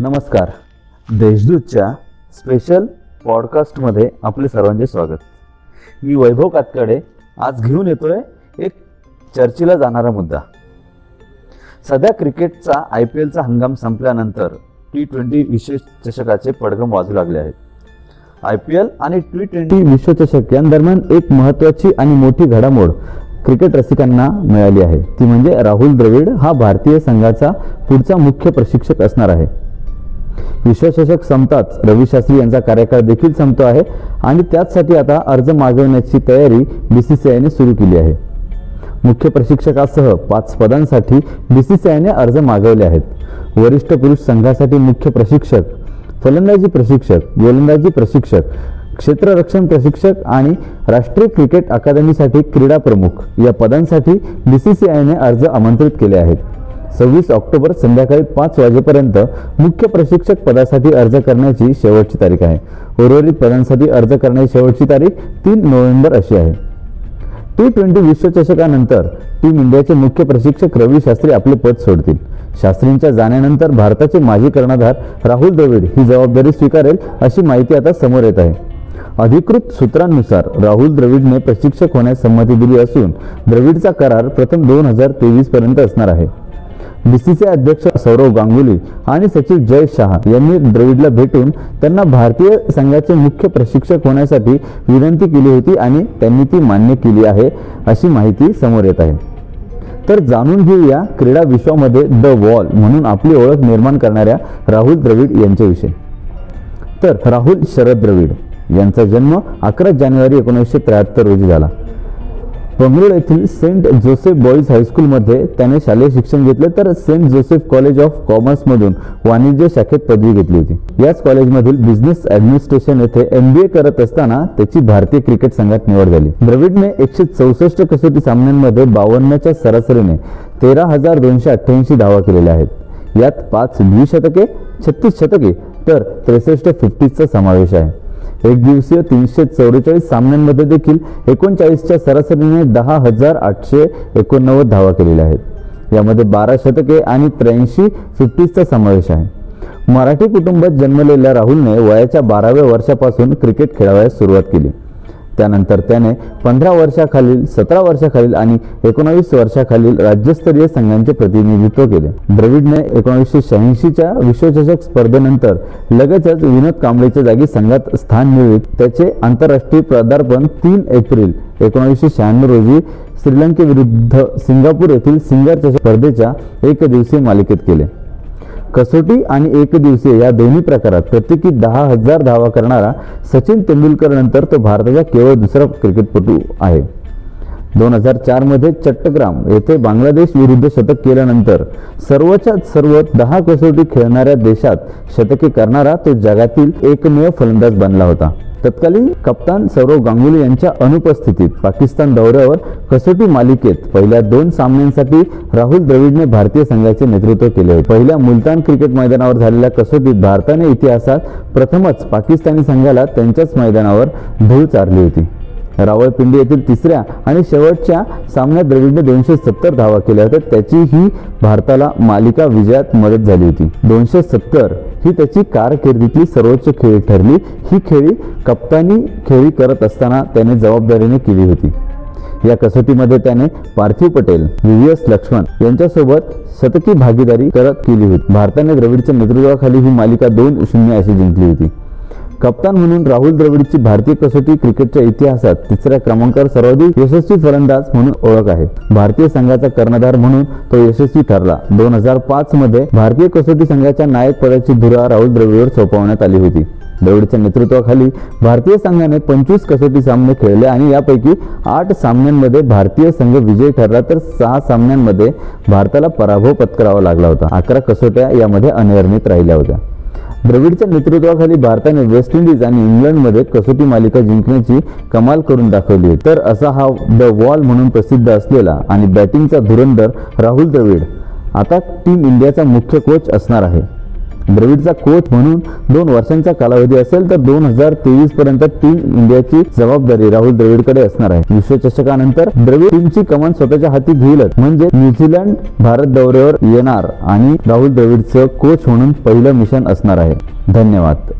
नमस्कार. देशदूतच्या स्पेशल पॉडकास्टमध्ये आपले सर्वांचे स्वागत. मी वैभव कातकडे आज घेऊन येतोय एक चर्चेला जाणारा मुद्दा. सध्या क्रिकेटचा आय पी एलचा हंगाम संपल्यानंतर टी ट्वेंटी विश्वचषकाचे पडगम वाजू लागले आहेत. आय पी एल आणि टी ट्वेंटी विश्वचषक यांदरम्यान एक महत्त्वाची आणि मोठी घडामोड क्रिकेट रसिकांना मिळाली आहे. ती म्हणजे राहुल द्रविड हा भारतीय संघाचा पुढचा मुख्य प्रशिक्षक असणार आहे. विश्वचषक संपताच रवी शास्त्री यांचा कार्यकाळ देखील संपतो आहे आणि त्याचसाठी आता अर्ज मागवण्याची तयारी बीसीसीआयने सुरू केली आहे. मुख्य प्रशिक्षकासह पाच पदांसाठी बीसीसीआयने अर्ज मागवले आहेत. वरिष्ठ पुरुष संघासाठी मुख्य प्रशिक्षक फलंदाजी प्रशिक्षक गोलंदाजी प्रशिक्षक क्षेत्ररक्षण प्रशिक्षक आणि राष्ट्रीय क्रिकेट अकादमीसाठी क्रीडा प्रमुख या पदांसाठी बीसीसीआयने अर्ज आमंत्रित केले आहेत. सव्वीस ऑक्टोबर संध्याकाळी पाच वाजेपर्यंत मुख्य प्रशिक्षक पदासाठी अर्ज करण्याची शेवटची तारीख आहे. उर्वरित पदांसाठी अर्ज करण्याची शेवटची तारीख तीन नोव्हेंबर अशी आहे. टी ट्वेंटी विश्वचषकानंतर टीम इंडियाचे मुख्य प्रशिक्षक रवी शास्त्री आपले पद सोडतील. शास्त्रींच्या जाण्यानंतर भारताचे माजी कर्णधार राहुल द्रविड ही जबाबदारी स्वीकारेल अशी माहिती आता समोर येत आहे. अधिकृत सूत्रांनुसार राहुल द्रविडने प्रशिक्षक होण्यास संमती दिली असून द्रविडचा करार प्रथम दोन हजार तेवीस पर्यंत असणार आहे. बीसीसीआय अध्यक्ष सौरव गांगुली आणि सचिव जय शहा यांनी द्रविडला भेटून त्यांना भारतीय संघाचे मुख्य प्रशिक्षक होण्यासाठी विनंती केली होती आणि त्यांनी ती मान्य केली आहे अशी माहिती समोर येत आहे. तर जाणून घेऊया क्रीडा विश्वामध्ये द वॉल म्हणून आपली ओळख निर्माण करणाऱ्या राहुल द्रविड यांच्याविषयी. तर राहुल शरद द्रविड यांचा जन्म अकरा जानेवारी एकोणीसशे त्र्याहत्तर रोजी झाला. बंगळूर येथील सेंट जोसेफ बॉईज हायस्कूलमध्ये त्याने शालेय शिक्षण घेतले तर सेंट जोसेफ कॉलेज ऑफ कॉमर्समधून वाणिज्य शाखेत पदवी घेतली होती. याच कॉलेजमधील बिझनेस ऍडमिनिस्ट्रेशन येथे एम बी ए करत असताना त्याची भारतीय क्रिकेट संघात निवड झाली. द्रविडने एकशे चौसष्ट कसोटी सामन्यांमध्ये बावन्नच्या सरासरीने तेरा हजार दोनशे अठ्ठ्याऐंशी धावा केलेल्या आहेत. यात पाच द्विशतके छत्तीस शतके तर त्रेसष्ट फिफ्टीजचा समावेश आहे. एक दिवसीय तीनशे चौवेचाळीस सामन्यांमध्ये देखील एकोणचाळीसच्या सरासरीने दहा हजार आठशे एकोणनव्वद धावा केलेल्या आहेत. यामध्ये बारा शतके आणि त्र्याऐंशी फिफ्टीजचा समावेश आहे. मराठी कुटुंबात जन्मलेल्या राहुलने वयाच्या बाराव्या वर्षापासून क्रिकेट खेळावयास सुरुवात केली. त्यानंतर त्याने पंधरा वर्षाखालील सतरा वर्षाखालील आणि एकोणावीस वर्षाखालील राज्यस्तरीय संघांचे प्रतिनिधित्व केले. द्रविडने एकोणीसशे शहाऐंशीच्या विश्वचषक स्पर्धेनंतर लगेचच विनोद कांबळेच्या जागी संघात स्थान मिळवित. त्याचे आंतरराष्ट्रीय पदार्पण तीन एप्रिल एकोणीसशे शहाण्णव रोजी श्रीलंकेविरुद्ध सिंगापूर येथील सिंगर चषक स्पर्धेच्या एक दिवसीय मालिकेत केले. कसोटी आणि एक दिवसीय या दोन्ही प्रकारात प्रत्येकी दहा हजार धावा करणारा सचिन तेंडुलकर नंतर तो भारताचा केवळ दुसरा क्रिकेटपटू आहे. दोन हजार चारमध्ये चट्टग्राम येथे बांगलादेश विरुद्ध शतक केल्यानंतर सर्वच्या सर्व दहा कसोटी खेळणाऱ्या देशात शतके करणारा तो जगातील एकमेव फलंदाज बनला होता. तत्कालीन कप्तान सौरव गांगुली यांच्या अनुपस्थितीत पाकिस्तान दौऱ्यावर कसोटी मालिकेत पहिल्या दोन सामन्यांसाठी राहुल द्रविडने भारतीय संघाचे नेतृत्व केले होते. पहिल्या मुलतान क्रिकेट मैदानावर झालेल्या कसोटीत भारताने इतिहासात प्रथमच पाकिस्तानी संघाला त्यांच्याच मैदानावर धूळ चारली होती. रावळपिंडी येथील तिसऱ्या आणि शेवटच्या सामन्यात द्रविडने दोनशे सत्तर धावा केल्या होत्या. त्याची ही भारताला मालिका विजयात मदत झाली होती. दोनशे सत्तर ही त्याची कारकिर्दीतली सर्वोच्च खेळी ठरली. ही खेळी कप्तानी खेळी करत असताना त्याने जबाबदारीने केली होती. या कसोटीमध्ये त्याने पार्थिव पटेल व्ही एस लक्ष्मण यांच्यासोबत शतकी भागीदारी करत केली होती. भारताने द्रविडच्या नेतृत्वाखाली ही मालिका दोन शून्य अशी जिंकली होती. कप्तान म्हणून राहुल द्रविडची भारतीय कसोटी क्रिकेटच्या इतिहासात तिसऱ्या क्रमांकावर सर्वाधिक यशस्वी फलंदाज म्हणून ओळख आहे. भारतीय संघाचा कर्णधार म्हणून तो यशस्वी ठरला. दोन हजार पाच मध्ये भारतीय कसोटी संघाच्या नायक पदाची धुरा राहुल द्रविडवर सोपवण्यात आली होती. द्रविडच्या नेतृत्वाखाली भारतीय संघाने पंचवीस कसोटी सामने खेळले आणि यापैकी आठ सामन्यांमध्ये भारतीय संघ विजयी ठरला तर सहा सामन्यांमध्ये भारताला पराभव पत्करावा लागला होता. अकरा कसोट्या यामध्ये अनिर्णित राहिल्या होत्या. द्रविडच्या नेतृत्वाखाली भारताने वेस्ट इंडिज आणि इंग्लंडमध्ये कसोटी मालिका जिंकण्याची कमाल करून दाखवली तर असा हा द वॉल म्हणून प्रसिद्ध असलेला आणि बॅटिंगचा धुरंधर राहुल द्रविड. आता टीम इंडियाचा मुख्य कोच असणार आहे. द्रविडचा कोच म्हणून दोन वर्षांचा कालावधी असेल तर दोन हजार तेवीस पर्यंत टीम इंडियाची जबाबदारी राहुल द्रविडकडे असणार आहे. विश्वचषकानंतर द्रविड टीमची कमान स्वतःच्या हाती घेईलच. म्हणजे न्यूझीलंड भारत दौऱ्यावर येणार आणि राहुल द्रविडचं कोच म्हणून पहिलं मिशन असणार आहे. धन्यवाद.